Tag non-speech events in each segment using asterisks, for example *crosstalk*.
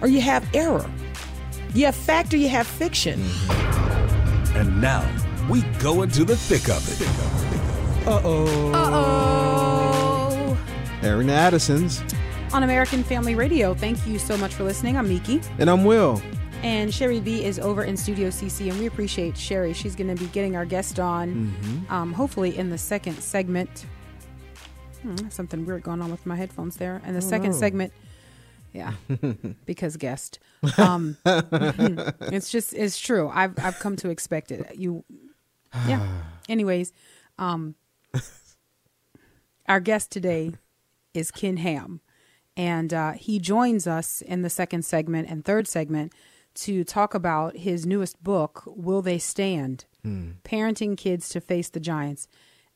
or you have error. You have fact or you have fiction. And now we go into the thick of it. Uh oh. Uh oh. Aaron Addison's. On American Family Radio, thank you so much for listening. I'm Miki. And I'm Will. And Sherry B is over in Studio CC, and we appreciate Sherry. She's going to be getting our guest on, Mm-hmm. um, hopefully in the second segment. Hmm, something weird going on with my headphones there. And the second no. segment, yeah, *laughs* because guest. Um, *laughs* it's just it's true. I've I've come to expect it. You, yeah. *sighs* Anyways, um, our guest today is Ken Ham, and uh, he joins us in the second segment and third segment to talk about his newest book, Will They Stand? Parenting Kids to Face the Giants.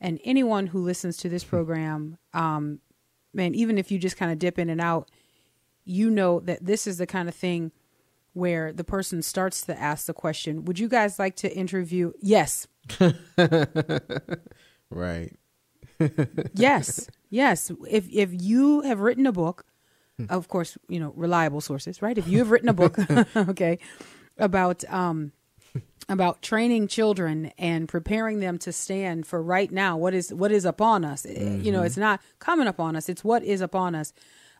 And anyone who listens to this program, um, man, even if you just kind of dip in and out, you know that this is the kind of thing where the person starts to ask the question, Would you guys like to interview? Yes. *laughs* Right. *laughs* yes. Yes. If if you have written a book, of course, you know, reliable sources, right? If you have written a book, *laughs* okay, about um about training children and preparing them to stand for right now what is what is upon us Eh, you know it's not coming upon us it's what is upon us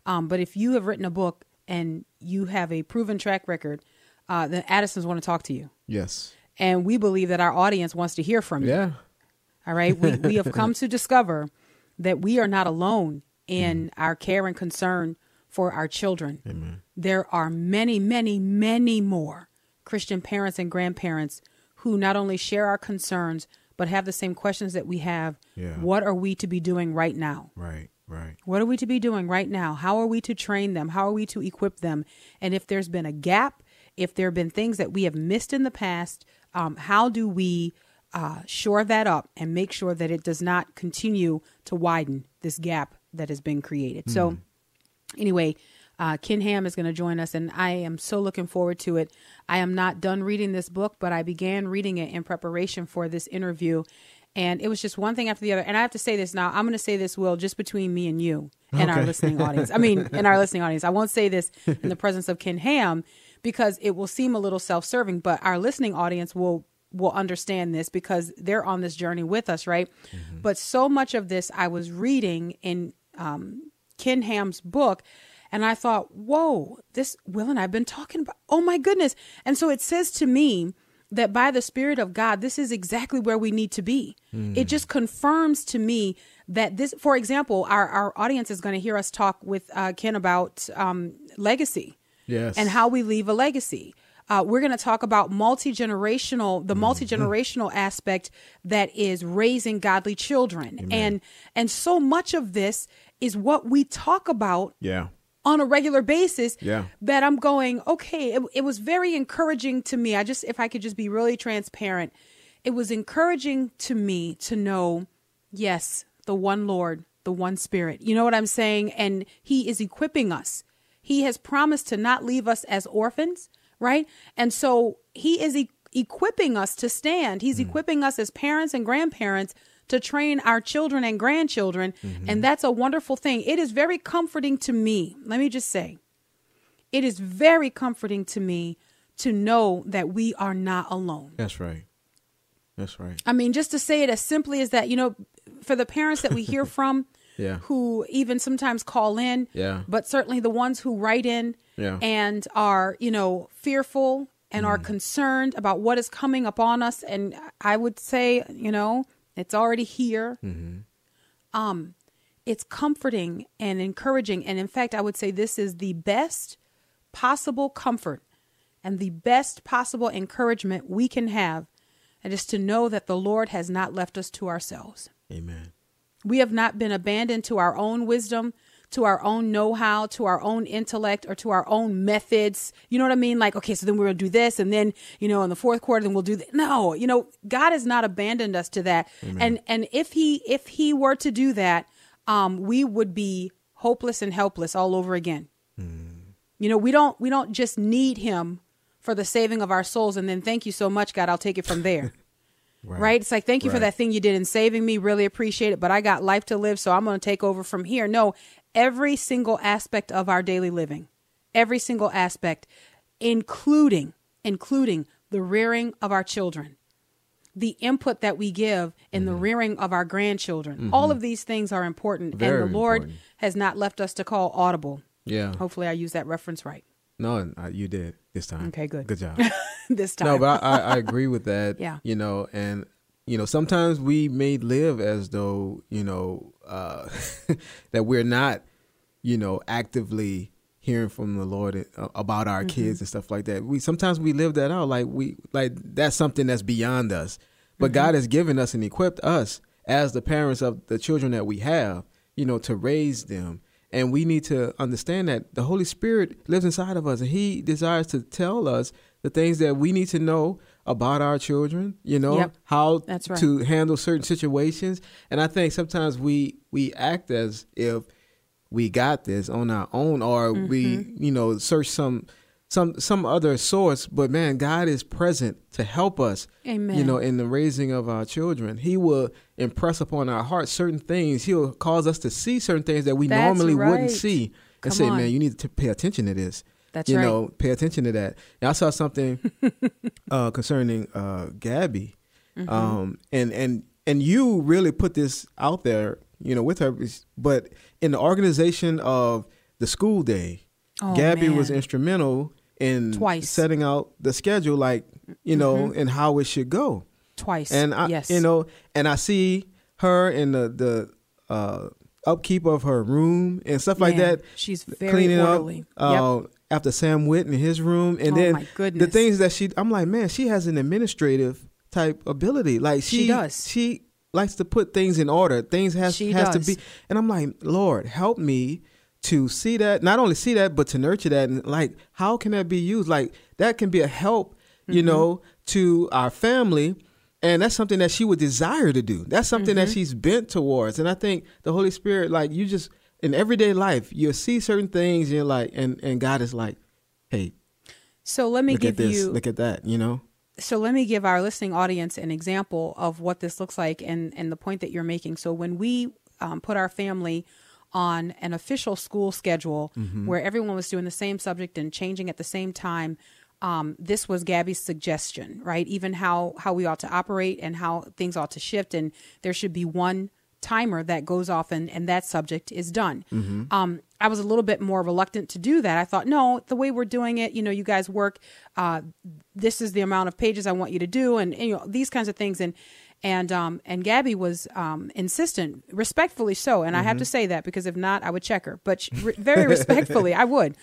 um, but if you have written a book and you have a proven track record uh, the addisons want to talk to you Yes. and we believe that our audience wants to hear from you Yeah. all right. We, we have *laughs* come to discover that we are not alone in our care and concern for our children. Amen. There are many, many, many more Christian parents and grandparents who not only share our concerns, but have the same questions that we have. Yeah. What are we to be doing right now? Right. Right. What are we to be doing right now? How are we to train them? How are we to equip them? And if there's been a gap, if there have been things that we have missed in the past, um, how do we uh, shore that up and make sure that it does not continue to widen this gap that has been created? So, anyway, uh, Ken Ham is going to join us, and I am so looking forward to it. I am not done reading this book, but I began reading it in preparation for this interview. And it was just one thing after the other. And I have to say this now. I'm going to say this, Will, just between me and you and our listening audience. I mean, in our *laughs* listening audience. I won't say this in the presence of Ken Ham because it will seem a little self-serving, but our listening audience will will understand this because they're on this journey with us, right? But so much of this I was reading in um, Ken Ham's book, and I thought, whoa, this Will and I've been talking about. Oh my goodness! And so it says to me that by the Spirit of God, this is exactly where we need to be. It just confirms to me that this, for example, our our audience is going to hear us talk with uh, Ken about um, legacy Yes. and how we leave a legacy. Uh, we're going to talk about multi generational, the multi generational aspect that is raising godly children, and and so much of this is what we talk about Yeah. On a regular basis. Yeah. that I'm going. Okay, it, it was very encouraging to me. I just, if I could just be really transparent, it was encouraging to me to know, yes, the one Lord, the one Spirit. You know what I'm saying? And He is equipping us. He has promised to not leave us as orphans, right? And so He is e- equipping us to stand. He's hmm. equipping us as parents and grandparents to train our children and grandchildren. Mm-hmm. And that's a wonderful thing. It is very comforting to me. Let me just say, it is very comforting to me to know that we are not alone. That's right. That's right. I mean, just to say it as simply as that, you know, for the parents that we hear *laughs* from, Yeah. who even sometimes call in, Yeah. but certainly the ones who write in Yeah. and are, you know, fearful and are mm-hmm. concerned about what is coming upon us. And I would say, you know, it's already here. Um, it's comforting and encouraging. And in fact, I would say this is the best possible comfort and the best possible encouragement we can have. And is to know that the Lord has not left us to ourselves. Amen. We have not been abandoned to our own wisdom, to our own know-how, to our own intellect, or to our own methods. You know what I mean? Like, okay, so then we're gonna do this, and then you know, in the fourth quarter, then we'll do that. No, you know, God has not abandoned us to that. And and if he if he were to do that, um, we would be hopeless and helpless all over again. You know, we don't we don't just need him for the saving of our souls, and then thank you so much, God. I'll take it from there. *laughs* Right. It's like, thank you for that thing you did in saving me. Really appreciate it. But I got life to live, so I'm going to take over from here. No, every single aspect of our daily living, every single aspect, including, including the rearing of our children, the input that we give in Mm-hmm. the rearing of our grandchildren. All of these things are important. Very and the Lord important. has not left us to call audible. Yeah. Hopefully, I use that reference right No, uh, you did this time. Okay, good. Good job. *laughs* this time. no, but I, I, I agree with that. *laughs* Yeah. You know, and you know, sometimes we may live as though you know uh, *laughs* that we're not, you know, actively hearing from the Lord uh, about our Mm-hmm. kids and stuff like that. We sometimes we live that out like we like that's something that's beyond us. But Mm-hmm. God has given us and equipped us as the parents of the children that we have, you know, to raise them. And we need to understand that the Holy Spirit lives inside of us and He desires to tell us the things that we need to know about our children, you know, Yep. how That's right. to handle certain situations. And I think sometimes we we act as if we got this on our own or we, Mm-hmm. you know, search some some some other source, but man, God is present to help us. Amen. You know, in the raising of our children. He will impress upon our hearts certain things. He'll cause us to see certain things that we That's normally right. wouldn't see. Come and say, on. man, you need to pay attention to this. That's you right. know, pay attention to that. And I saw something *laughs* uh, concerning uh, Gabby, Mm-hmm. um, and and and you really put this out there, you know, with her. But in the organization of the school day, Oh, Gabby was instrumental in Twice. setting out the schedule, like you know, and how it should go. Twice. And I, yes. you know, and I see her in the the uh, upkeep of her room and stuff like Man, that. she's very cleaning orderly. up uh, after Sam Witt in his room, and Oh, then the things that she. I'm like, man, she has an administrative type ability. Like she, She does. She likes to put things in order. Things has She has does. to be. And I'm like, Lord, help me to see that. Not only see that, but to nurture that. And like, how can that be used? Like that can be a help, you Mm-hmm. know, to our family. And that's something that she would desire to do. That's something Mm-hmm. that she's bent towards. And I think the Holy Spirit, like you just in everyday life, you'll see certain things, and you're like, and and God is like, hey, so let me look give at this, you look at that, you know. so let me give our listening audience an example of what this looks like and and the point that you're making. So when we um, put our family on an official school schedule where everyone was doing the same subject and changing at the same time um, this was gabby's suggestion right? Even how how we ought to operate and how things ought to shift and there should be one timer that goes off and, and that subject is done. Um, I was a little bit more reluctant to do that. I thought, no, the way we're doing it, you know, you guys work, uh, this is the amount of pages I want you to do, and, and, you know these kinds of things. And and um, and Gabby was um, insistent, respectfully so. And I have to say that because if not, I would check her. But she, re- very respectfully, I would.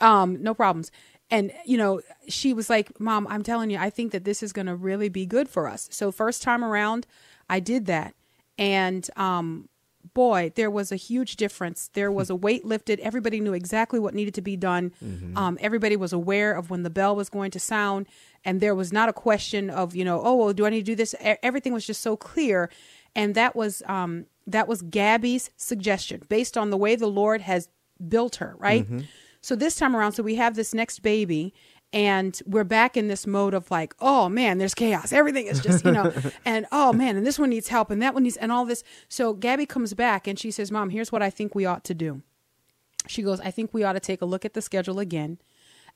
Um, no problems. And you know, she was like, "Mom, I'm telling you, I think that this is going to really be good for us." So first time around, I did that, and um, boy, there was a huge difference. There was a weight lifted. Everybody knew exactly what needed to be done. Um, everybody was aware of when the bell was going to sound, and there was not a question of you know, oh, well, do I need to do this? Everything was just so clear, and that was um, that was Gabby's suggestion based on the way the Lord has built her. Right. So this time around, so we have this next baby. And we're back in this mode of like, oh man, there's chaos. Everything is just, you know, *laughs* and oh man, and this one needs help and that one needs, and all this. So Gabby comes back and she says, Mom, here's what I think we ought to do. She goes, I think we ought to take a look at the schedule again.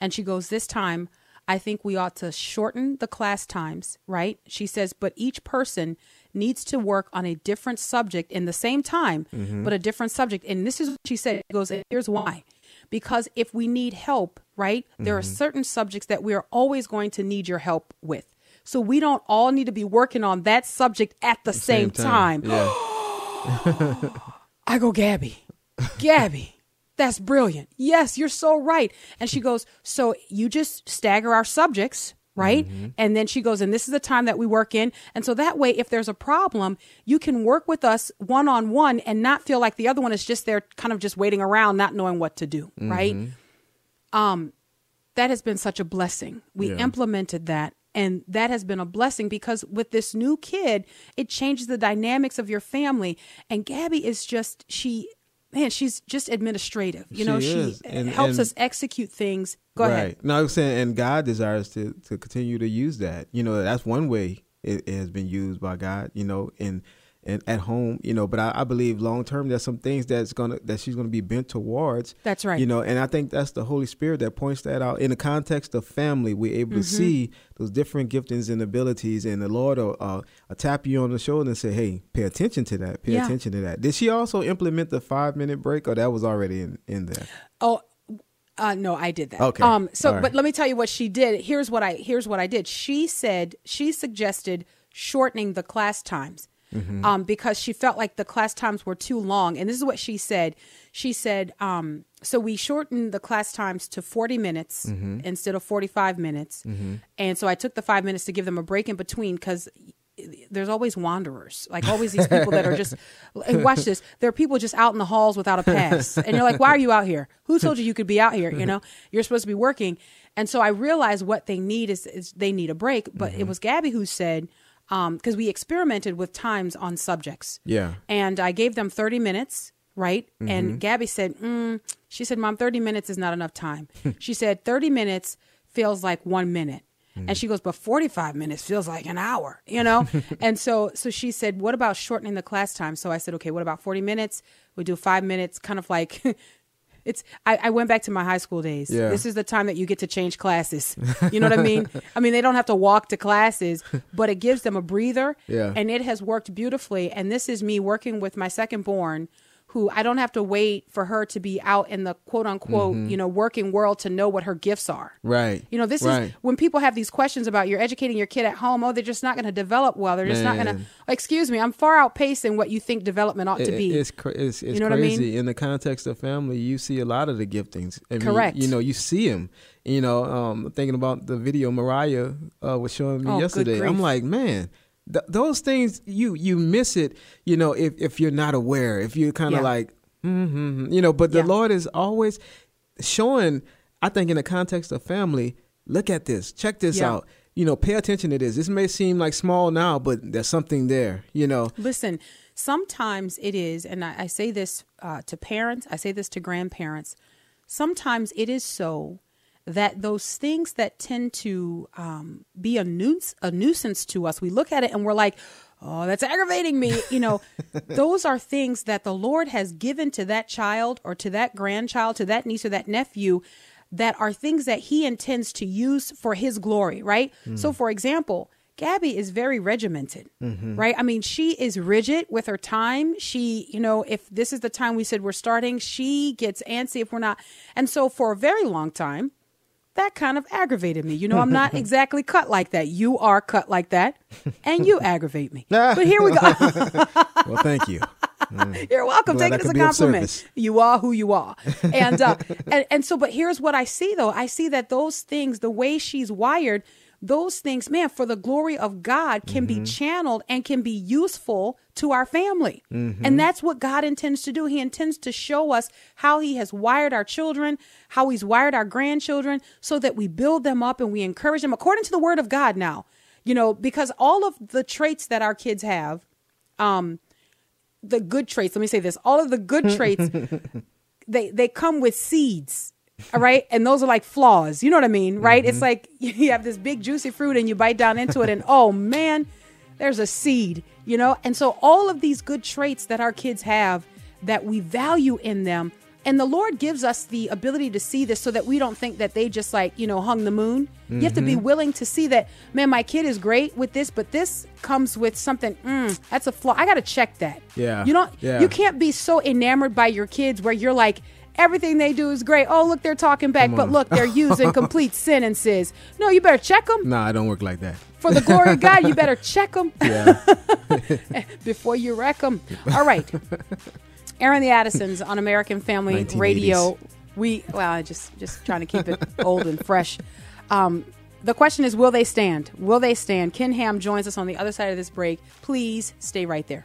And she goes, This time, I think we ought to shorten the class times, right? She says, but each person needs to work on a different subject in the same time, mm-hmm. but a different subject. And this is what she said. She goes, here's why. Because if we need help, right, there are mm-hmm. certain subjects that we are always going to need your help with. So we don't all need to be working on that subject at the same, time. Yeah. *gasps* I go, Gabby, Gabby, that's brilliant. Yes, you're so right. And she goes, so you just stagger our subjects, right? Mm-hmm. And then she goes, and this is the time that we work in. And so that way, if there's a problem, you can work with us one on one and not feel like the other one is just there, kind of just waiting around, not knowing what to do, right? Um, that has been such a blessing. We Yeah. implemented that. And that has been a blessing because with this new kid, it changes the dynamics of your family. And Gabby is just, she, man, she's just administrative. You She know, she. And- helps and- us execute things. Go right. ahead. No, I'm saying, and God desires to to continue to use that. You know, that's one way it, it has been used by God. You know, in and at home. You know, but I, I believe long term, there's some things that's gonna that she's gonna be bent towards. That's right. You know, and I think that's the Holy Spirit that points that out in the context of family. We're able Mm-hmm. to see those different giftings and abilities, and the Lord will, uh, will tap you on the shoulder and say, "Hey, pay attention to that. Pay Yeah. attention to that." Did she also implement the five minute break, or that was already in in there? Oh, uh, no, I did that. Okay. Um. So, right. but let me tell you what she did. Here's what I. Here's what I did. She said she suggested shortening the class times. Mm-hmm. Um, because she felt like the class times were too long, and this is what she said. She said, um, so we shortened the class times to forty minutes Mm-hmm. instead of forty-five minutes, and so I took the five minutes to give them a break in between because there's always wanderers, like always these people that are just. *laughs* and Watch this. There are people just out in the halls without a pass, *laughs* and you're like, "Why are you out here? Who told you you could be out here? You *laughs* know, you're supposed to be working." And so I realized what they need is, is they need a break. But Mm-hmm. it was Gabby who said, because we experimented with times on subjects, Yeah. and I gave them 30 minutes, right? Mm-hmm. And Gabby said, mm, she said, Mom, 30 minutes is not enough time. *laughs* she said, 30 minutes feels like one minute. Mm. And she goes, but 45 minutes feels like an hour, you know? *laughs* and so, so she said, what about shortening the class time? So I said, okay, what about 40 minutes? We do five minutes, kind of like, *laughs* it's, I, I went back to my high school days. Yeah. This is the time that you get to change classes. You know what I mean? *laughs* I mean, they don't have to walk to classes, but it gives them a breather. Yeah. And it has worked beautifully. And this is me working with my second born, who I don't have to wait for her to be out in the quote unquote, you know, working world to know what her gifts are. Right. You know, this Right. is when people have these questions about you're educating your kid at home. Oh, they're just not going to develop well. They're just not going to. Excuse me, I'm far outpacing what you think development ought to be. It's cra- it's, it's know what I mean? in the context of family. You see a lot of the giftings. I mean, Correct. You know, you see them. You know, um, thinking about the video Mariah uh, was showing me Oh, yesterday. I'm like, man, th- those things you you miss it. You know, if if you're not aware, if you're kind of Yeah. like, mm-hmm, you know. But the Yeah. Lord is always showing. I think in the context of family, look at this. Check this Yeah. out. You know, pay attention to this. This may seem like small now, but there's something there. You know. Listen, sometimes it is, and I, I say this uh, to parents, I say this to grandparents. Sometimes it is so that those things that tend to um, be a nuisance, a nuisance to us, we look at it and we're like, "Oh, that's aggravating me." You know, *laughs* those are things that the Lord has given to that child or to that grandchild, to that niece or that nephew, that are things that He intends to use for His glory. Right. So, for example. Gabby is very regimented, right? I mean, she is rigid with her time. She, you know, if this is the time we said we're starting, she gets antsy if we're not. And so for a very long time, that kind of aggravated me. You know, I'm not *laughs* exactly cut like that. You are cut like that, and you aggravate me. *laughs* But here we go. *laughs* Well, thank you. You're welcome. Glad Take it as a compliment. You are who you are. And, uh, and and so, but here's what I see though. I see that those things, the way she's wired, those things, man, for the glory of God, can Mm-hmm. be channeled and can be useful to our family. Mm-hmm. And that's what God intends to do. He intends to show us how He has wired our children, how He's wired our grandchildren, so that we build them up and we encourage them according to the Word of God. Now, you know, because all of the traits that our kids have, um, the good traits. Let me say this: all of the good traits, *laughs* they they come with seeds. All right, and those are like flaws. You know what I mean, right? It's like *laughs* you have this big juicy fruit, and you bite down into it, and oh man, there's a seed. You know, and so all of these good traits that our kids have that we value in them. And the Lord gives us the ability to see this so that we don't think that they just like, you know, hung the moon. You have to be willing to see that, man, my kid is great with this, but this comes with something, mm, that's a flaw. I got to check that. Yeah. You don't, Yeah. you can't be so enamored by your kids where you're like, everything they do is great. Oh, look, they're talking back, but look, they're using *laughs* complete sentences. No, you better check them. Nah, I don't work like that. For the glory of *laughs* God, you better check them Yeah. *laughs* before you wreck them. All right. Airing the Addisons on American Family Radio. We well, I just just trying to keep it old and fresh. Um, The question is, will they stand? Will they stand? Ken Ham joins us on the other side of this break. Please stay right there.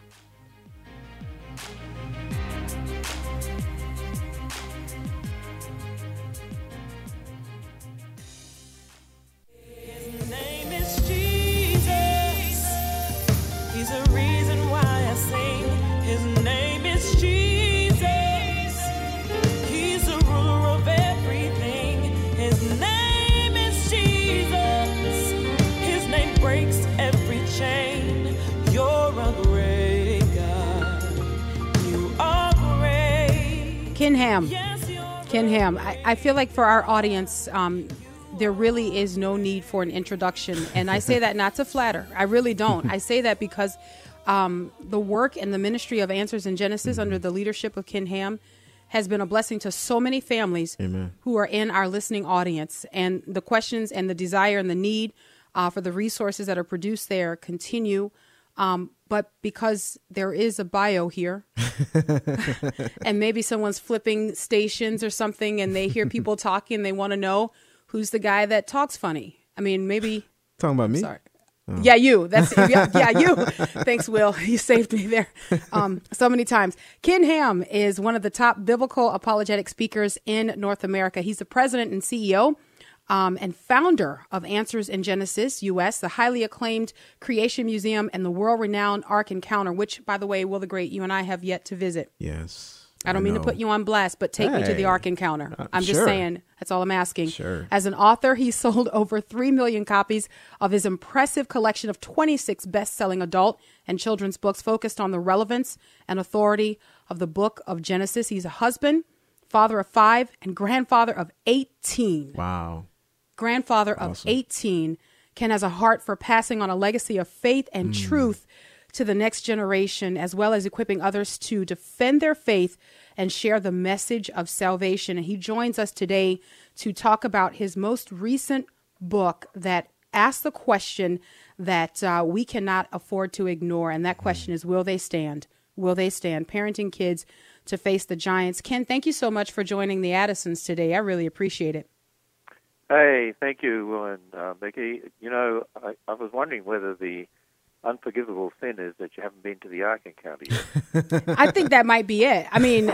Ken Ham, I, I feel like for our audience, um, there really is no need for an introduction. And I say that not to flatter. I really don't. I say that because um, the work and the ministry of Answers in Genesis under the leadership of Ken Ham has been a blessing to so many families Amen. who are in our listening audience. And the questions and the desire and the need uh, for the resources that are produced there continue. Um, but because there is a bio here, *laughs* and maybe someone's flipping stations or something and they hear people *laughs* talking they want to know who's the guy that talks funny. I mean maybe *laughs* Talking about me? sorry. Yeah you. That's yeah, yeah you. Thanks will. You saved me there. Um, so many times. Ken ham is one of the top biblical apologetic speakers in north america. He's the president and ceo um, and founder of Answers in Genesis US, the highly acclaimed Creation Museum and the world renowned Ark Encounter, which, by the way, Will the Great, you and I have yet to visit. Yes. I don't mean to put you on blast, but take me to the Hey. Ark Encounter. Uh, I'm just sure. saying. That's all I'm asking. Sure. As an author, he *laughs* sold over 3 million copies of his impressive collection of 26 best selling adult and children's books focused on the relevance and authority of the book of Genesis. He's a husband, father of five, and grandfather of 18 Wow. Grandfather of Awesome. 18, Ken has a heart for passing on a legacy of faith and Hmm. truth to the next generation, as well as equipping others to defend their faith and share the message of salvation. And he joins us today to talk about his most recent book that asks the question that uh, we cannot afford to ignore. And that question is Will they stand? Will they stand? Parenting kids to face the giants. Ken, thank you so much for joining the Addisons today. I really appreciate it. Hey, thank you, Will and uh, Mickey. You know, I, I was wondering whether the unforgivable sin is that you haven't been to the Ark Encounter yet. *laughs* I think that might be it. I mean,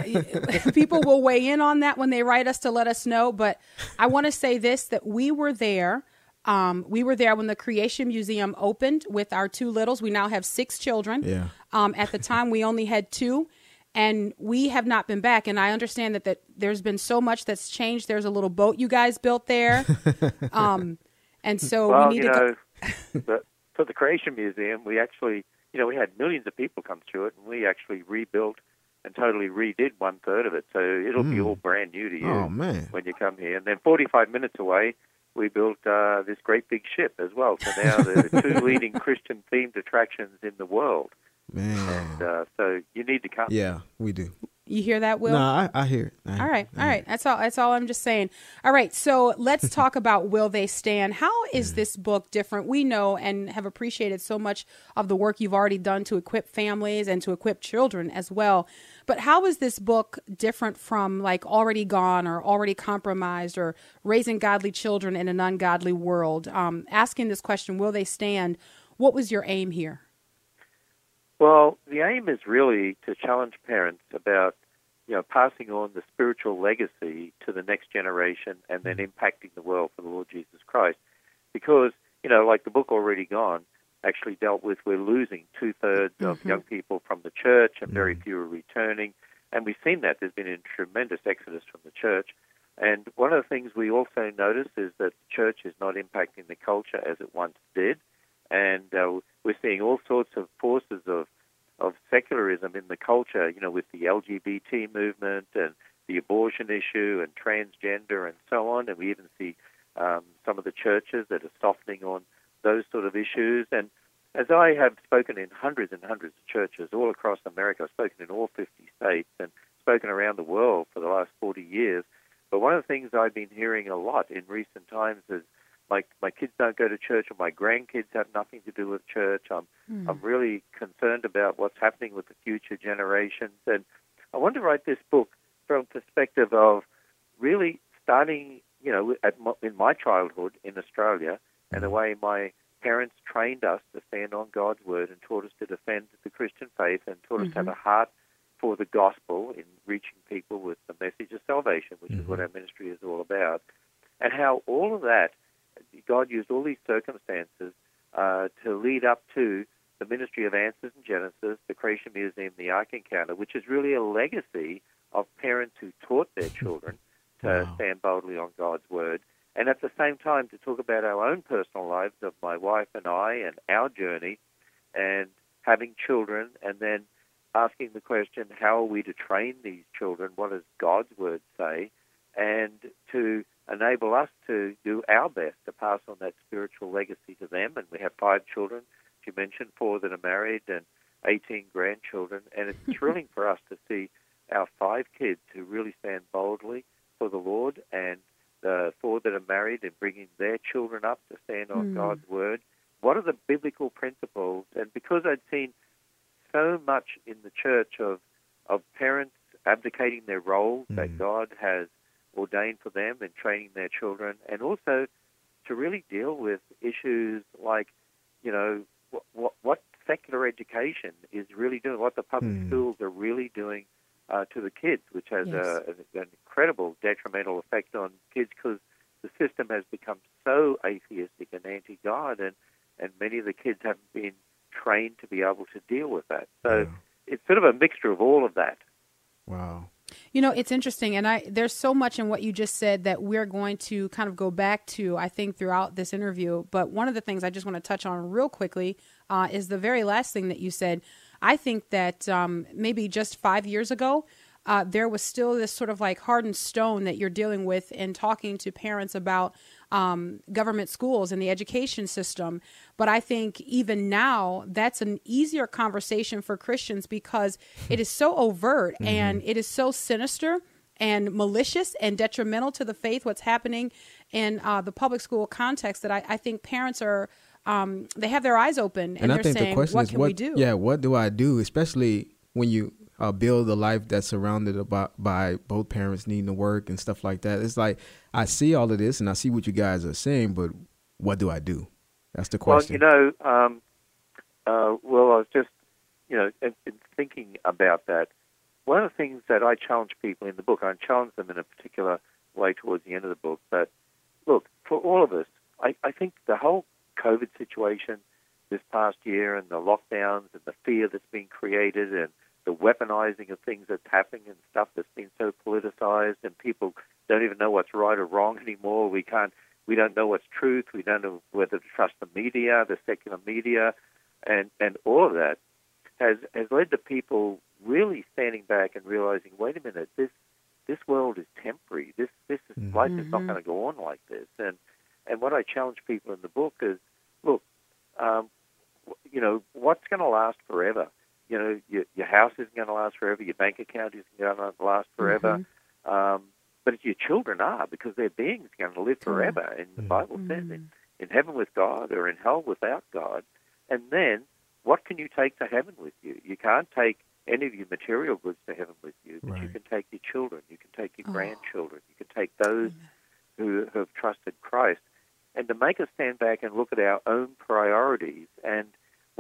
*laughs* people will weigh in on that when they write us to let us know. But I want to say this that we were there. Um, we were there when the Creation Museum opened with our two littles. We now have six children. Yeah. Um, at the time, we only had two, and we have not been back. And I understand that, that there's been so much that's changed. There's a little boat you guys built there. *laughs* um, and so well, we need you to go. *laughs* know, but for the Creation Museum, we actually, you know, we had millions of people come through it, and we actually rebuilt and totally redid one third of it. So it'll be all brand new to you Oh, man. when you come here. And then 45 minutes away, we built uh, this great big ship as well. So now they're the *laughs* two leading Christian themed attractions in the world. Man. Uh, so you need to come. Yeah, we do. You hear that, Will? No, I, I hear it. I hear All right, it. all right. That's all. That's all I'm just saying. All right. So let's *laughs* talk about will they stand? How is this book different? We know and have appreciated so much of the work you've already done to equip families and to equip children as well. But how is this book different from like already gone or already compromised or raising godly children in an ungodly world? Um, asking this question, will they stand? What was your aim here? Well, the aim is really to challenge parents about, you know, passing on the spiritual legacy to the next generation and then mm-hmm. impacting the world for the Lord Jesus Christ. Because, you know, like the book Already Gone actually dealt with we're losing two thirds of mm-hmm. young people from the church and very mm-hmm. few are returning. And we've seen that. There's been a tremendous exodus from the church. And one of the things we also notice is that the church is not impacting the culture as it once did. And uh, we're seeing all sorts of forces of, of secularism in the culture, you know, with the LGBT movement and the abortion issue and transgender and so on. And we even see um, some of the churches that are softening on those sort of issues. And as I have spoken in hundreds and hundreds of churches all across America, I've spoken in all 50 states and spoken around the world for the last 40 years. But one of the things I've been hearing a lot in recent times is my my kids don't go to church or my grandkids have nothing to do with church. I'm hmm. I'm really concerned about what's happening with the future generations, and I want to write this book from a perspective of really starting, you know, at my, in my childhood in Australia, and the hmm. way my parents trained us to stand on God's word and taught us to defend the Christian faith and taught us to have a heart for the gospel in reaching people with the message of salvation, which is what mm-hmm. our ministry is all about, and how all of that, God used all these circumstances uh, to lead up to the ministry of Answers in Genesis, the Creation Museum, the Ark Encounter, which is really a legacy of parents who taught their *laughs* children to Wow. stand boldly on God's word. And at the same time, to talk about our own personal lives of my wife and I and our journey and having children and then asking the question, how are we to train these children? What does God's word say? And to enable us to do our best to pass on that spiritual legacy to them. And we have five children. You mentioned four that are married and 18 grandchildren. And it's *laughs* thrilling for us to see our five kids who really stand boldly for the Lord and the four that are married and bringing their children up to stand on hmm. God's word. What are the biblical principles? And because I'd seen so much in the church of of parents abdicating their roles that hmm. God has ordained for them and training their children, and also to really deal with issues like, you know, what, what, what secular education is really doing, what the public schools are really doing uh, to the kids, which has Yes. a, an, an incredible detrimental effect on kids because the system has become so atheistic and anti-God, and and many of the kids haven't been trained to be able to deal with that. So it's sort of a mixture of all of that. Wow. You know, it's interesting, and I there's so much in what you just said that we're going to kind of go back to. I think throughout this interview, but one of the things I just want to touch on real quickly uh, is the very last thing that you said. I think that um, maybe just five years ago, uh, there was still this sort of like hardened stone that you're dealing with in talking to parents about um, government schools and the education system. But I think even now, that's an easier conversation for Christians because it is so overt and it is so sinister and malicious and detrimental to the faith, what's happening in uh, the public school context, that I, I think parents are. Um, they have their eyes open and, And, they're think saying, the question "What is, can what? we do?" Yeah, what do I do? Especially when you uh, build a life that's surrounded about by both parents needing to work and stuff like that. It's like I see all of this and I see what you guys are saying, but what do I do? That's the question. Well, you know, um, uh, well, I was just, you know, in, in thinking about that. One of the things that I challenge people in the book, I challenge them in a particular way towards the end of the book, but look, for all of us, I, I think the whole COVID situation this past year and the lockdowns and the fear that's been created and the weaponizing of things that's happening and stuff that's been so politicized and people don't even know what's right or wrong anymore. We can't we don't know what's truth. We don't know whether to trust the media, the secular media, and and all of that has has led to people really standing back and realizing, wait a minute, this this world is temporary. This this is, life is not going to go on like this. And and what I challenge people in the book is, look, um, you know, what's going to last forever? You know, your, your house isn't going to last forever. Your bank account isn't going to last forever. Mm-hmm. Um, but your children are because their beings are going to live forever. And the mm. Bible says in, mm. in heaven with God or in hell without God. And then what can you take to heaven with you? You can't take any of your material goods to heaven with you, but you can take your children, you can take your oh. grandchildren, you can take those who have trusted Christ. And to make us stand back and look at our own priorities. And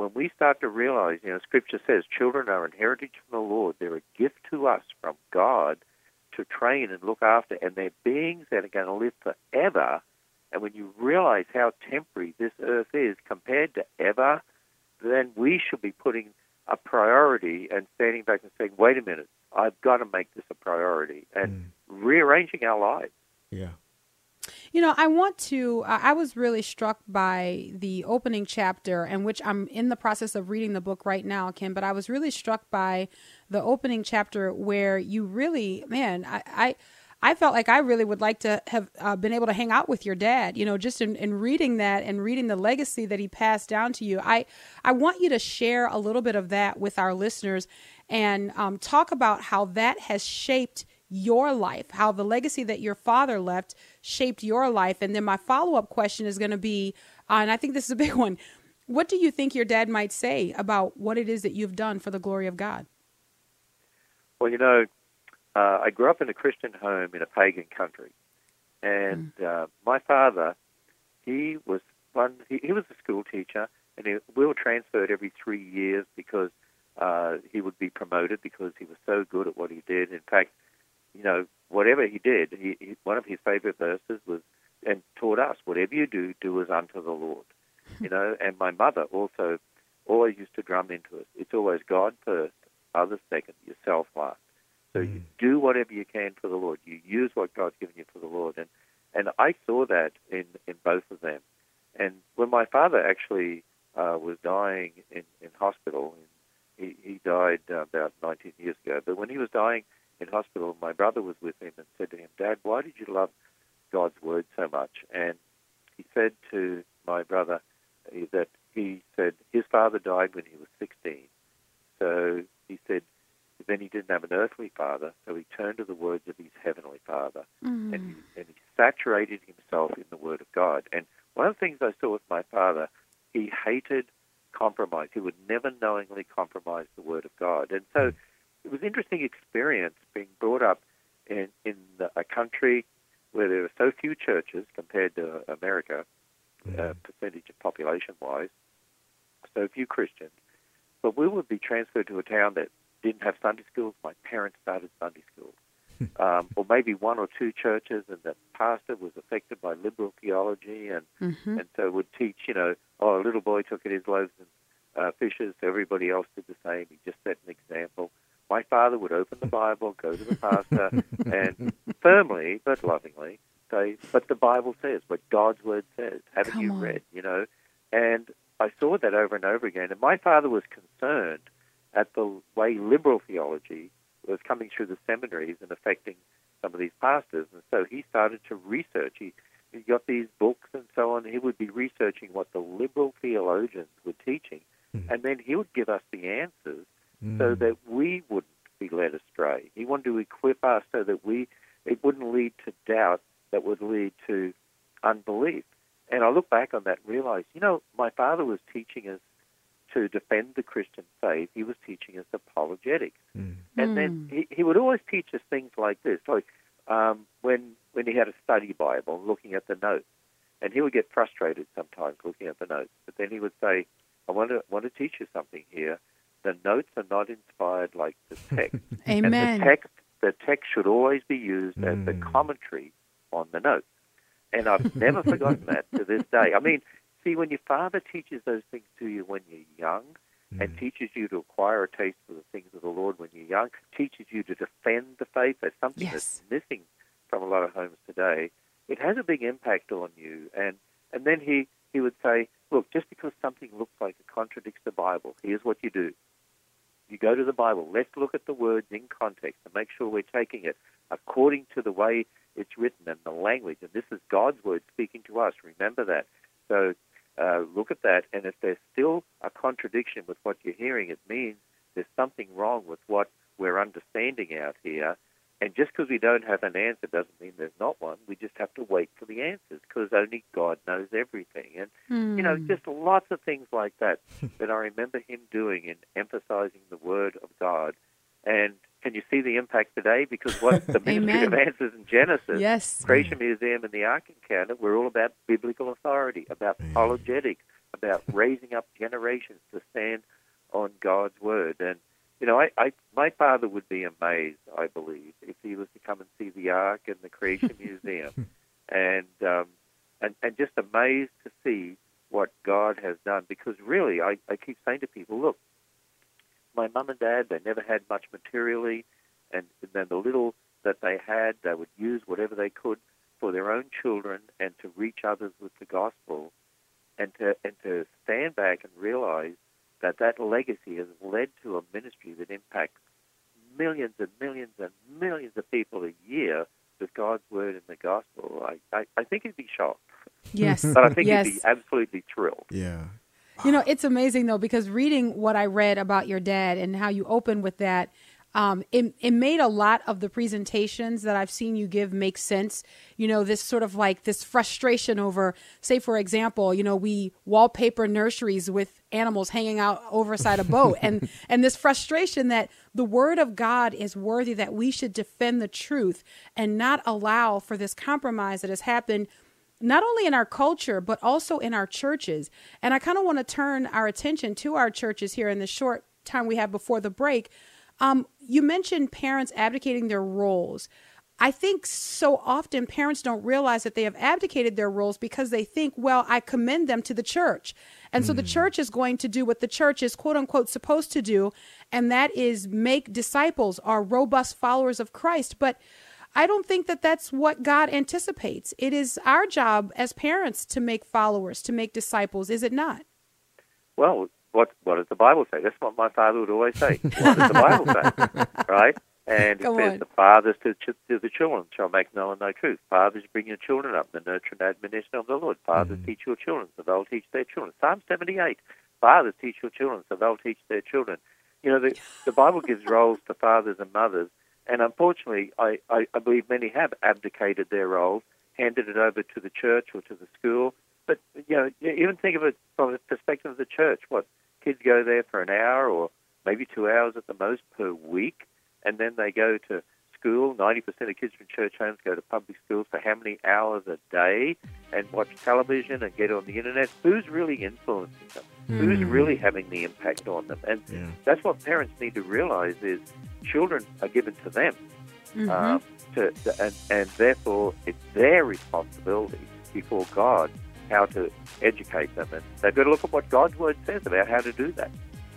when we start to realize, you know, Scripture says children are an heritage from the Lord, they're a gift to us from God to train and look after, and they're beings that are going to live forever. And when you realize how temporary this earth is compared to ever, then we should be putting a priority and standing back and saying, wait a minute, I've got to make this a priority and mm. rearranging our lives. yeah. You know, I want to. I was really struck by the opening chapter, and which I'm in the process of reading the book right now, Ken. But I was really struck by the opening chapter where you really, man, I. I I felt like I really would like to have uh, been able to hang out with your dad, you know, just in, in reading that and reading the legacy that he passed down to you. I, I want you to share a little bit of that with our listeners and um, talk about how that has shaped your life, how the legacy that your father left shaped your life. And then my follow up question is going to be, uh, and I think this is a *laughs* big one. What do you think your dad might say about what it is that you've done for the glory of God? Well, you know, uh, I grew up in a Christian home in a pagan country, and uh, my father, he was one he, he was a school teacher, and he, we were transferred every three years because uh, he would be promoted because he was so good at what he did. In fact, you know, whatever he did, he, he, one of his favorite verses was, and taught us, whatever you do, do as unto the Lord. You know, and my mother also always used to drum into us. It's always God first, others second, yourself last. So you do whatever you can for the Lord. You use what God's given you for the Lord, and and I saw that in in both of them. And when my father actually uh, was dying in in hospital, he he died uh, about 19 years ago. But when he was dying in hospital, my brother was with him and said to him, "Dad, why did you love God's word so much?" And he said to my brother uh, that he said his father died when he was 16. So he said then he didn't have an earthly father, so he turned to the words of his heavenly father, and, he, and he saturated himself in the word of God. And one of the things I saw with my father, he hated compromise. He would never knowingly compromise the word of God. And so it was an interesting experience being brought up in, in the, a country where there are so few churches compared to America, uh, percentage of population wise, so few Christians. But we would be transferred to a town that didn't have Sunday schools. My parents started Sunday schools. *laughs* Um, or maybe one or two churches, and the pastor was affected by liberal theology, and and so would teach. You know, oh, a little boy took it his loaves and uh, fishes. So everybody else did the same. He just set an example. My father would open the Bible, go to the pastor, *laughs* and firmly but lovingly say, "But the Bible says, what God's word says. Haven't Come you on. read?" You know, and I saw that over and over again. And my father was concerned at the way liberal theology was coming through the seminaries and affecting some of these pastors. And so he started to research. He, he got these books and so on. He would be researching what the liberal theologians were teaching, mm-hmm. and then he would give us the answers so mm. that we wouldn't be led astray. He wanted to equip us so that we it wouldn't lead to doubt that would lead to unbelief. And I look back on that and realize, you know, my father was teaching us to defend the Christian faith. He was teaching us apologetics. Mm. And then mm. he, he would always teach us things like this. So um, when when he had a study Bible, looking at the notes, and he would get frustrated sometimes looking at the notes. But then he would say, "I want to want to teach you something here. The notes are not inspired like the *laughs* text. Amen. And the text the text should always be used as the mm. commentary on the notes. And I've never forgotten that to this day. I mean, see, when your father teaches those things to you when you're young, and mm. teaches you to acquire a taste for the things of the Lord when you're young, teaches you to defend the faith. That's something Yes. that's missing from a lot of homes today. It has a big impact on you. And and then he he would say, look, just because something looks like it contradicts the Bible, here's what you do. You go to the Bible. Let's look at the words in context and make sure we're taking it according to the way it's written and the language. And this is God's word speaking to us. Remember that. So uh, look at that. And if there's still a contradiction with what you're hearing, it means there's something wrong with what we're understanding out here. And just because we don't have an answer doesn't mean there's not one. We just have to wait for the answers because only God knows everything. And, you know, hmm. just lots of things like that that I remember him doing in emphasizing the Word of God. And can you see the impact today? Because what *laughs* the Ministry of Answers in Genesis, Yes. Creation Museum, and the Ark Encounter, we're all about biblical authority, about apologetics, about raising up generations to stand on God's Word. And you know, I, I my father would be amazed, I believe, he was to come and see the Ark and the Creation *laughs* Museum, and um, and and just amazed to see what God has done. Because really, I, I keep saying to people, look, my mum and dad, they never had much materially, and then the little that they had, they would use whatever they could for their own children and to reach others with the gospel, and to and to stand back and realize that that legacy has led to a ministry that impacts millions and millions and millions of people a year with God's word and the gospel. I, I, I think he'd be shocked, Yes. but I think yes. he'd be absolutely thrilled. Yeah. You know, it's amazing though because reading what I read about your dad and how you open with that, um, it, it made a lot of the presentations that I've seen you give make sense. You know, this sort of like this frustration over, say, for example, you know, we wallpaper nurseries with animals hanging out overside a boat, and *laughs* and this frustration that the word of God is worthy that we should defend the truth and not allow for this compromise that has happened not only in our culture, but also in our churches. And I kind of want to turn our attention to our churches here in the short time we have before the break. Um, you mentioned parents abdicating their roles. I think so often parents don't realize that they have abdicated their roles because they think, well, I commend them to the church. And so the church is going to do what the church is quote unquote supposed to do, and that is make disciples or robust followers of Christ. But I don't think that that's what God anticipates. It is our job as parents to make followers, to make disciples, is it not? Well, what what does the Bible say? That's what my father would always say. What does the Bible say? *laughs* Right? And it says on. the fathers to, ch- to the children shall make known thy truth. Fathers bring your children up, in the nurture and admonition of the Lord. Fathers mm. teach your children, so they'll teach their children. Psalm 78. Fathers teach your children, so they'll teach their children. You know, the, the Bible gives roles to fathers and mothers, and unfortunately, I, I, I believe many have abdicated their roles, handed it over to the church or to the school. But, you know, even think of it from the perspective of the church. What, kids go there for an hour or maybe two hours at the most per week, and then they go to school. 90% of kids from church homes go to public schools for how many hours a day and watch television and get on the internet? Who's really influencing them? Who's really having the impact on them? And Yeah. that's what parents need to realize is children are given to them. Um, to, to, and, and therefore, it's their responsibility before God how to educate them. And they've got to look at what God's Word says about how to do that.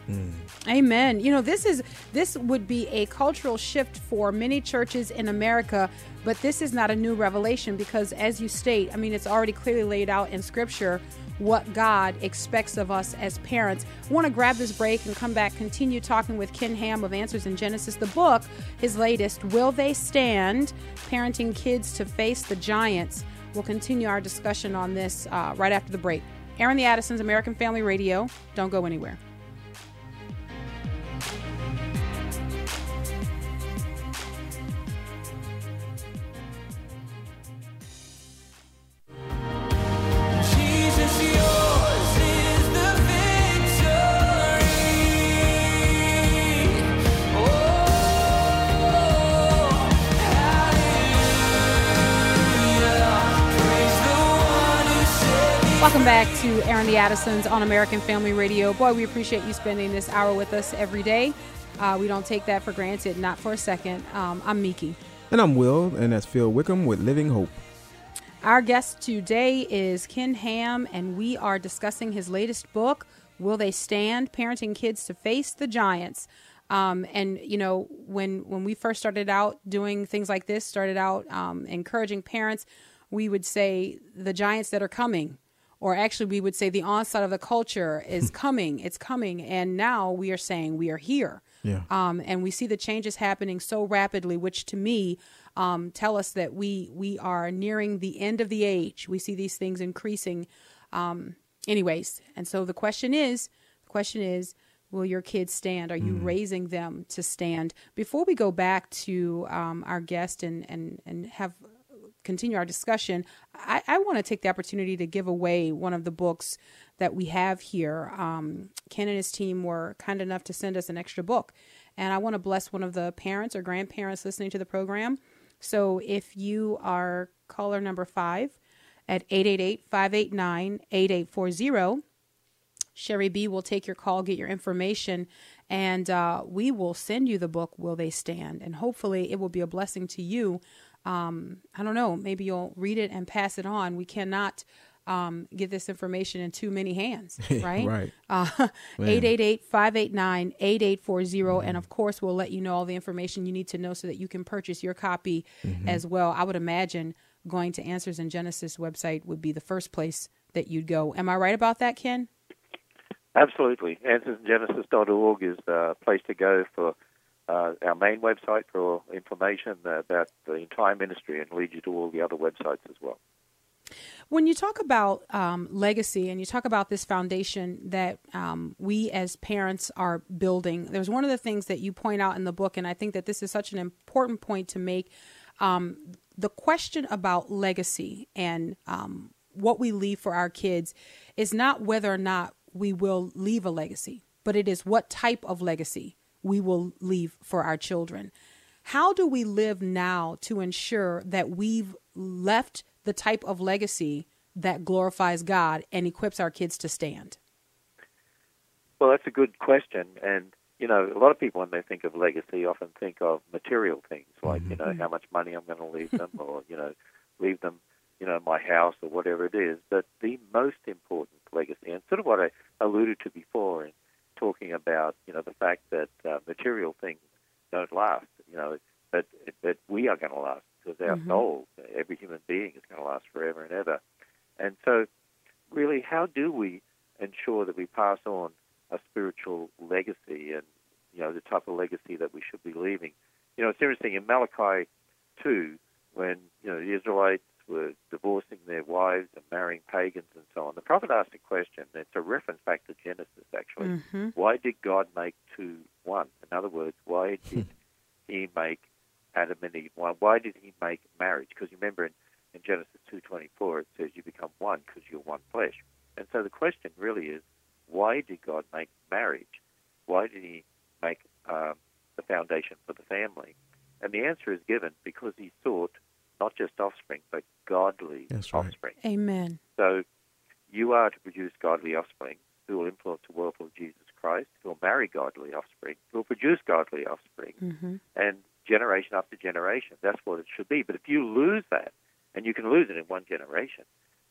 Hmm. Amen. You know, this is this would be a cultural shift for many churches in America, but this is not a new revelation because as you state, I mean it's already clearly laid out in scripture what God expects of us as parents. I want to grab this break and come back continue talking with Ken Ham of Answers in Genesis the book, his latest Will They Stand? Parenting Kids to Face the Giants. We'll continue our discussion on this uh, right after the break. Airing the Addisons, American Family Radio. Don't go anywhere. Addisons on American Family Radio. Boy, we appreciate you spending this hour with us every day. Uh, we don't take that for granted, not for a second. Um, I'm Miki. And I'm Will, and that's Phil Wickham with Living Hope. Our guest today is Ken Ham, and we are discussing his latest book, Will They Stand? Parenting Kids to Face the Giants. Um, and you know, when when we first started out doing things like this, started out um, encouraging parents, we would say the giants that are coming, or actually we would say the onslaught of the culture is coming. It's coming, and now we are saying we are here. Yeah. Um, and we see the changes happening so rapidly, which to me um, tell us that we we are nearing the end of the age. We see these things increasing, um, anyways. And so the question is, the question is, will your kids stand? Are you raising them to stand? Before we go back to um, our guest and and and have continue our discussion, I, I want to take the opportunity to give away one of the books that we have here. Um, Ken and his team were kind enough to send us an extra book. And I want to bless one of the parents or grandparents listening to the program. So if you are caller number five at 888 589 8840, Sherry B will take your call, get your information, and uh, we will send you the book, Will They Stand? And hopefully it will be a blessing to you. Um, I don't know, maybe you'll read it and pass it on. We cannot um, get this information in too many hands, *laughs* right? Right. Uh, *laughs* 888-589-8840 and of course we'll let you know all the information you need to know so that you can purchase your copy as well i would imagine going to answers in genesis website would be the first place that you'd go am i right about that ken Absolutely. AnswersInGenesis.org is the place to go for uh, our main website for information about the entire ministry and lead you to all the other websites as well. When you talk about um, legacy and you talk about this foundation that um, we as parents are building, there's one of the things that you point out in the book, and I think that this is such an important point to make. Um, the question about legacy and um, what we leave for our kids is not whether or not we will leave a legacy, but it is what type of legacy we will leave for our children. How do we live now to ensure that we've left the type of legacy that glorifies God and equips our kids to stand? Well, that's a good question. And, you know, a lot of people, when they think of legacy, often think of material things like, mm-hmm. you know, how much money I'm going to leave them or, you know, leave them, you know, my house or whatever it is. But the most important legacy, and sort of what I alluded to before in talking about, you know, the fact that uh, material things don't last, you know, but, but we are going to last because our soul, every human being is going to last forever and ever. And so, really, how do we ensure that we pass on a spiritual legacy and you know the type of legacy that we should be leaving? You know, it's interesting in Malachi two when you know the Israelites were divorcing their wives and marrying pagans and so on. The prophet asked a question. It's a reference back to Genesis actually. Why did God make two one? In other words, why *laughs* did He make Adam and Eve one? Why did He make marriage? Because you remember in in Genesis 2:24 it says you become one because you're one flesh. And so the question really is, why did God make marriage? Why did He make um, the foundation for the family? And the answer is given because He sought not just offspring but godly That's right. offspring. Amen. So you are to produce godly offspring who will influence the world for Jesus Christ, who will marry godly offspring, who will produce godly offspring, and generation after generation. That's what it should be. But if you lose that, and you can lose it in one generation,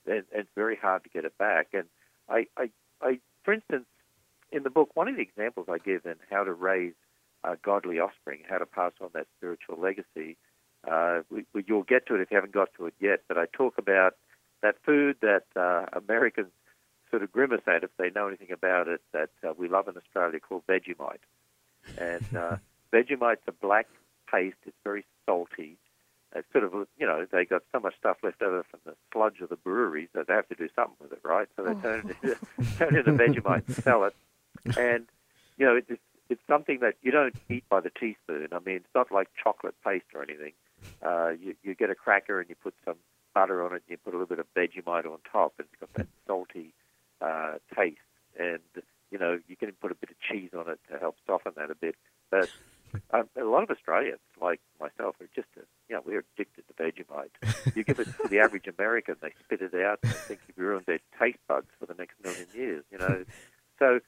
then it's very hard to get it back. And I, I, I for instance, in the book, one of the examples I give in how to raise uh, godly offspring, how to pass on that spiritual legacy, uh, we, we, you'll get to it if you haven't got to it yet. But I talk about that food that uh, Americans sort of grimace at if they know anything about it that uh, we love in Australia called Vegemite. And uh, *laughs* Vegemite's a black paste. It's very salty. It's sort of, you know, they got so much stuff left over from the sludge of the breweries that they have to do something with it, right? So they turn it into, *laughs* turn it into Vegemite and sell it. And, you know, it's, it's something that you don't eat by the teaspoon. I mean, it's not like chocolate paste or anything. Uh, you, you get a cracker and you put some butter on it and you put a little bit of Vegemite on top and it's got that salty uh, taste. And, you know, you can put a bit of cheese on it to help soften that a bit. But *laughs* um, a lot of Australians, like myself, are just, uh, you know, we're addicted to Vegemite. You give it to the average American, they spit it out and they think you've ruined their taste buds for the next million years, you know. So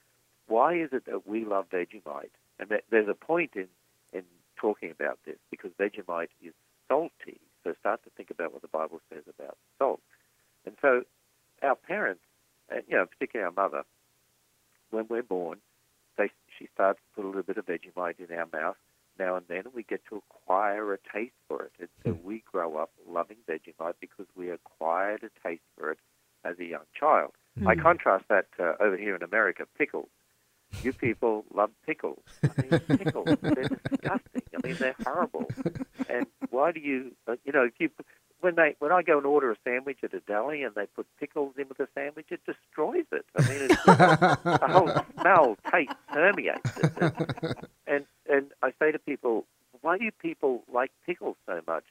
why is it that we love Vegemite? And that there's a point in, in talking about this because Vegemite is salty. So start to think about what the Bible says about salt. And so our parents, and, you know, particularly our mother, when we're born, they, she starts to put a little bit of Vegemite in our mouth now and then, and we get to acquire a taste for it. And so we grow up loving Vegemite because we acquired a taste for it as a young child. I contrast that uh, over here in America, pickles. You people love pickles. I mean, pickles, they're *laughs* disgusting. I mean, they're horrible. And why do you, uh, you know, if you, when they, when I go and order a sandwich at a deli and they put pickles in with the sandwich, it destroys it. I mean, it's, the whole smell, taste permeates it. And and I say to people, why do people like pickles so much?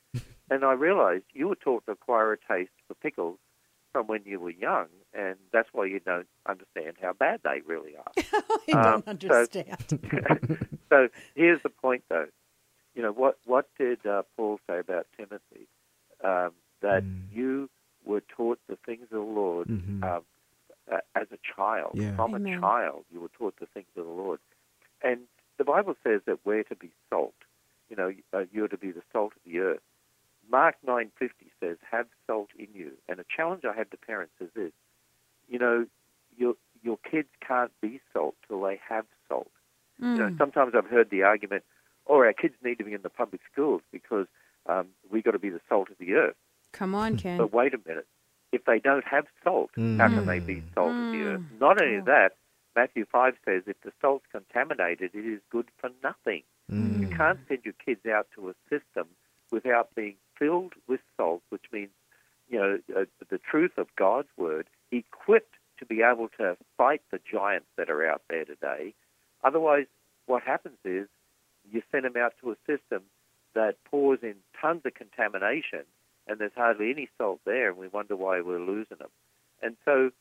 And I realized you were taught to acquire a taste for pickles from when you were young, and that's why you don't understand how bad they really are. *laughs* I don't Um, so- understand. *laughs* so here's the point, though. You know what? What did uh, Paul say about Timothy? Um, that you were taught the things of the Lord Mhm. um, uh, as a child. Yeah. From Amen. a child, you were taught the things of the Lord, and the Bible says that we're to be salt. You know, uh, you're to be the salt of the earth. Mark nine fifty says, "Have salt in you." And a challenge I have to parents is this: you know, your your kids can't be salt till they have salt. You know, sometimes I've heard the argument, "Oh, our kids need to be in the public schools because um, we got to be the salt of the earth." Come on, Ken. But wait a minute. If they don't have salt, how can they be salt of the earth? Not only that, Matthew 5 says if the salt's contaminated, it is good for nothing. You can't send your kids out to a system without being filled with salt, which means, you know, uh, the truth of God's word, equipped to be able to fight the giants that are out there today. Otherwise, what happens is you send them out to a system that pours in tons of contamination and there's hardly any salt there, and we wonder why we're losing them. And so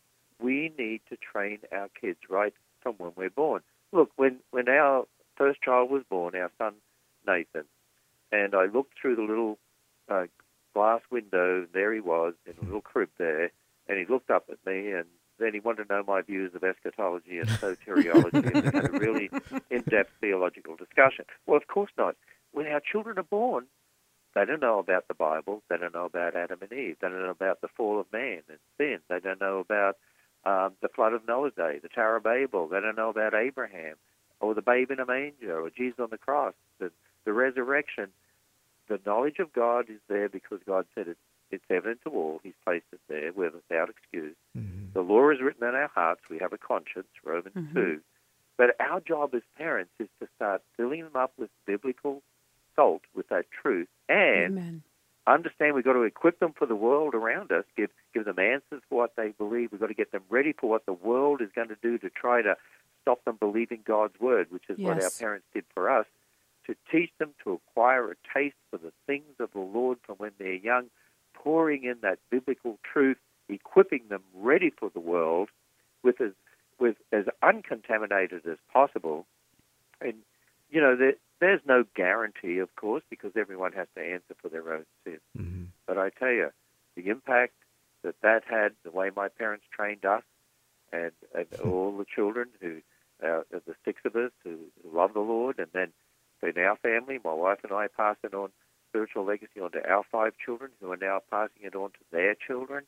we need to train our kids right from when we're born. Look, when, when our first child was born, our son Nathan, and I looked through the little uh, glass window, there he was in a little crib there, and he looked up at me, and then he wanted to know my views of eschatology and soteriology, and we had a really *laughs* in-depth theological discussion. Well, of course not. When our children are born, they don't know about the Bible. They don't know about Adam and Eve. They don't know about the fall of man and sin. They don't know about um, the flood of Noah's day, the Tower of Babel. They don't know about Abraham or the babe in a manger or Jesus on the cross, the, the resurrection. The knowledge of God is there because God said it, it's evident to all. He's placed it there without excuse. Mm-hmm. The law is written in our hearts. We have a conscience, Romans mm-hmm. 2. But our job as parents is to start filling them up with biblical salt, with that truth, and Amen. understand we've got to equip them for the world around us, give give them answers for what they believe. We've got to get them ready for what the world is going to do to try to stop them believing God's word, which is what our parents did for us, to teach them to acquire a taste for the things of the Lord from when they're young, pouring in that biblical truth, equipping them ready for the world with as with as uncontaminated as possible. And you know, there, there's no guarantee, of course, because everyone has to answer for their own sin. Mm-hmm. But I tell you, the impact that that had, the way my parents trained us, and, and all the children who, uh, the six of us who, who love the Lord, and then in our family, my wife and I passing on spiritual legacy onto our five children, who are now passing it on to their children.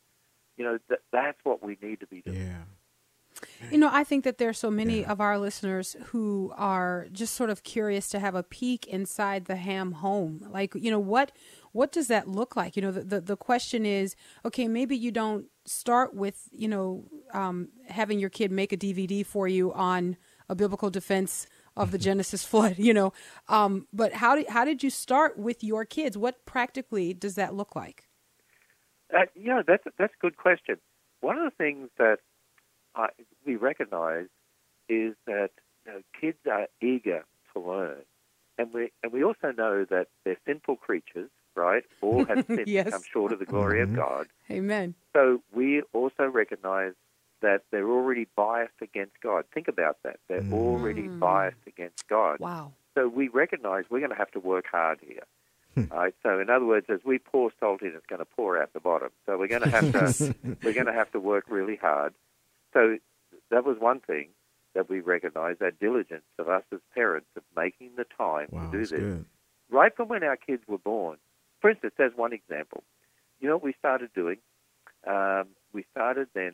You know, th- that's what we need to be doing. Yeah. You know, I think that there are so many of our listeners who are just sort of curious to have a peek inside the ham home. Like, you know, what what does that look like? You know, the the, the question is, okay, maybe you don't start with, you know, um, having your kid make a DVD for you on a biblical defense of the Genesis *laughs* flood, you know. Um, but how did how did you start with your kids? What practically does that look like? Uh, you know, that's that's a good question. One of the things that I, we recognize is that you know, kids are eager to learn, and we and we also know that they're sinful creatures, right? All have *laughs* sinned Yes. and come short of the glory of God. Amen. So we also recognize that they're already biased against God. Think about that. They're already Mm. biased against God. Wow. So we recognize we're going to have to work hard here. All right. So in other words, as we pour salt in, it's going to pour out the bottom. So we're going to have to *laughs* we're going to have to work really hard. So that was one thing that we recognize that diligence of us as parents of making the time Wow, to do this good. right from when our kids were born. For instance, as one example, you know what we started doing? Um, we started then,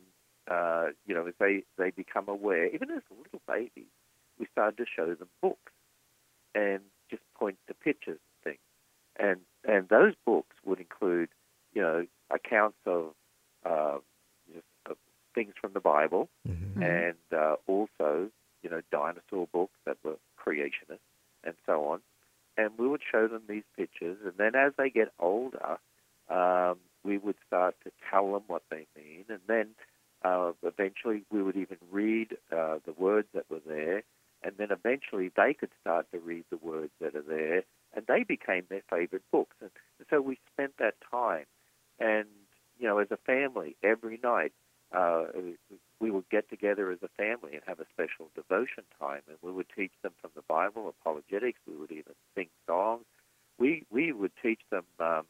uh, you know, as they, they become aware, even as little babies, we started to show them books and just point to pictures and things. And, and those books would include, you know, accounts of, uh, just, of things from the Bible Mm-hmm. and uh, also, you know, dinosaur books that were creationists and so on. And we would show them these pictures, and then as they get older, um, we would start to tell them what they mean, and then uh, eventually we would even read uh, the words that were there, and then eventually they could start to read the words that are there, and they became their favorite books. And so we spent that time, and you know, as a family, every night uh, we would get together as a family and have a special devotion time, and we would teach them from the Bible, apologetics. We would even sing songs. We we would teach them um,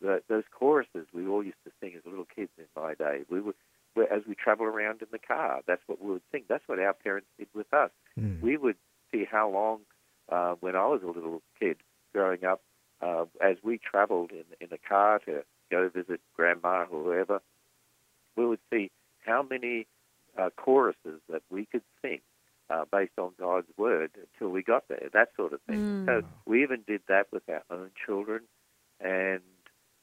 the, those choruses we all used to sing as little kids in my day. We would as we travel around in the car. That's what we would sing. That's what our parents did with us. Mm. We would see how long uh, when I was a little kid growing up, uh, as we traveled in in a car to go visit grandma or whoever, we would see how many uh, choruses that we could sing uh, based on God's word until we got there, that sort of thing. So we even did that with our own children and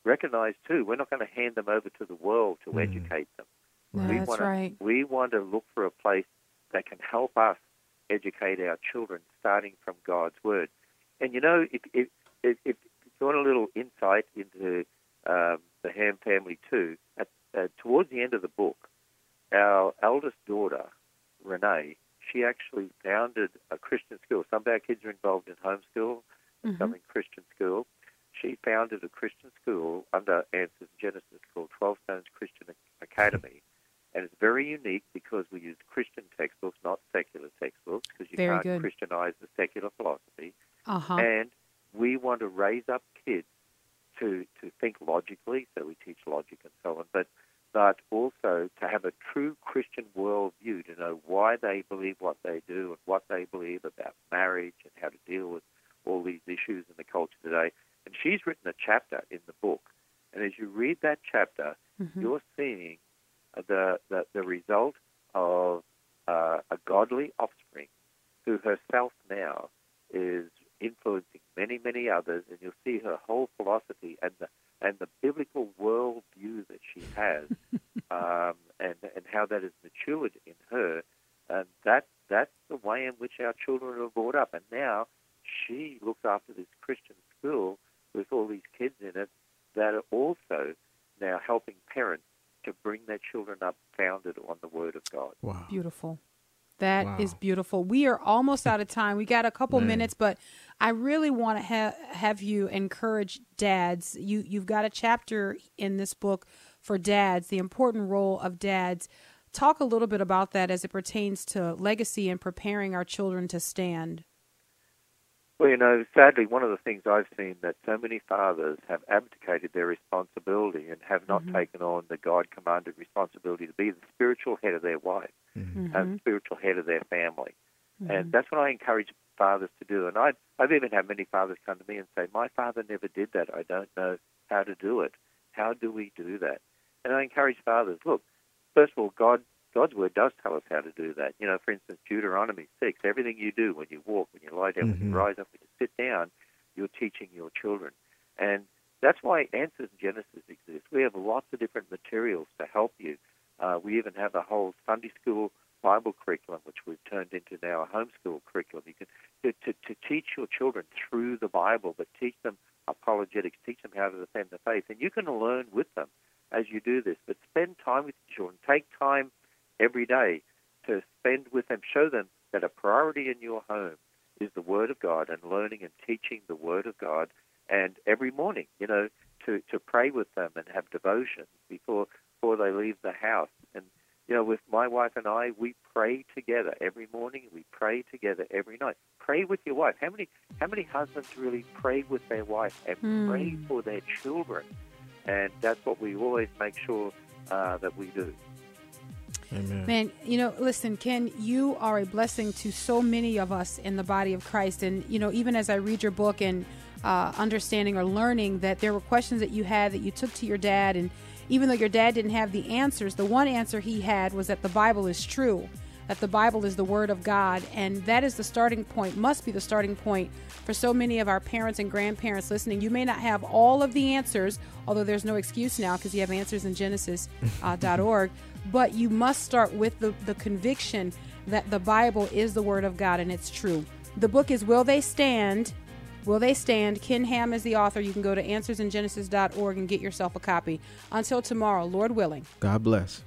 recognize too, we're not going to hand them over to the world to educate them. We That's wanna, right. We want to look for a place that can help us educate our children, starting from God's word. And you know, if if if, if you want a little insight into um, the Ham family too, at, uh, towards the end of the book, our eldest daughter, Renee, she actually founded a Christian school. Some of our kids are involved in homeschool, and some in Christian school. She founded a Christian school under Answers Genesis called Twelve Stones Christian Academy. And it's very unique because we use Christian textbooks, not secular textbooks, because you Very can't good. Christianize the secular philosophy. Uh huh. And we want to raise up kids to, to think logically, so we teach logic and so on. But but also to have a true Christian worldview, to know why they believe what they do and what they believe about marriage and how to deal with all these issues in the culture today. And she's written a chapter in the book. And as you read that chapter, you're seeing the, the, the result of uh, a godly offspring who herself now is influencing many, many others, and you'll see her whole philosophy and the and the biblical worldview that she has, *laughs* um, and and how that has matured in her, and that that's the way in which our children are brought up. And now she looks after this Christian school with all these kids in it that are also now helping parents to bring their children up founded on the Word of God. Wow. Beautiful. That is Wow. beautiful. We are almost out of time. We got a couple Man. minutes, but I really want to ha- have you encourage dads. You you've got a chapter in this book for dads, the important role of dads. Talk a little bit about that as it pertains to legacy and preparing our children to stand. Well, you know, sadly, one of the things I've seen that so many fathers have abdicated their responsibility and have not mm-hmm. taken on the God commanded responsibility to be the spiritual head of their wife mm-hmm. uh, and spiritual head of their family. And mm-hmm. that's what I encourage fathers to do. And I, I've even had many fathers come to me and say, My father never did that. I don't know how to do it. How do we do that? And I encourage fathers, look, first of all, God God's word does tell us how to do that. You know, for instance, Deuteronomy 6, everything you do when you walk, when you lie down, when you rise up, when you sit down, you're teaching your children. And that's why Answers in Genesis exist. We have lots of different materials to help you. Uh, we even have a whole Sunday school Bible curriculum, which we've turned into now a homeschool curriculum. You can to, to, to teach your children through the Bible, but teach them apologetics, teach them how to defend the faith, and you can learn with them as you do this. But spend time with your children. Take time every day to spend with them. Show them that a priority in your home is the Word of God and learning and teaching the Word of God. And every morning, you know, to, to pray with them and have devotions before before they leave the house. And you know, with my wife and I, we pray together every morning. We pray together every night. Pray with your wife. How many how many husbands really pray with their wife and pray for their children? And that's what we always make sure uh, that we do. Amen. Man, you know, listen, Ken, you are a blessing to so many of us in the body of Christ. And, you know, even as I read your book and uh, understanding or learning that there were questions that you had that you took to your dad, and even though your dad didn't have the answers, the one answer he had was that the Bible is true, that the Bible is the Word of God. And that is the starting point, must be the starting point for so many of our parents and grandparents listening. You may not have all of the answers, although there's no excuse now because you have answers in Genesis.org. Uh, *laughs* but you must start with the, the conviction that the Bible is the Word of God and it's true. The book is Will They Stand? Will They Stand? Ken Ham is the author. You can go to answersingenesis.org and get yourself a copy. Until tomorrow, Lord willing. God bless.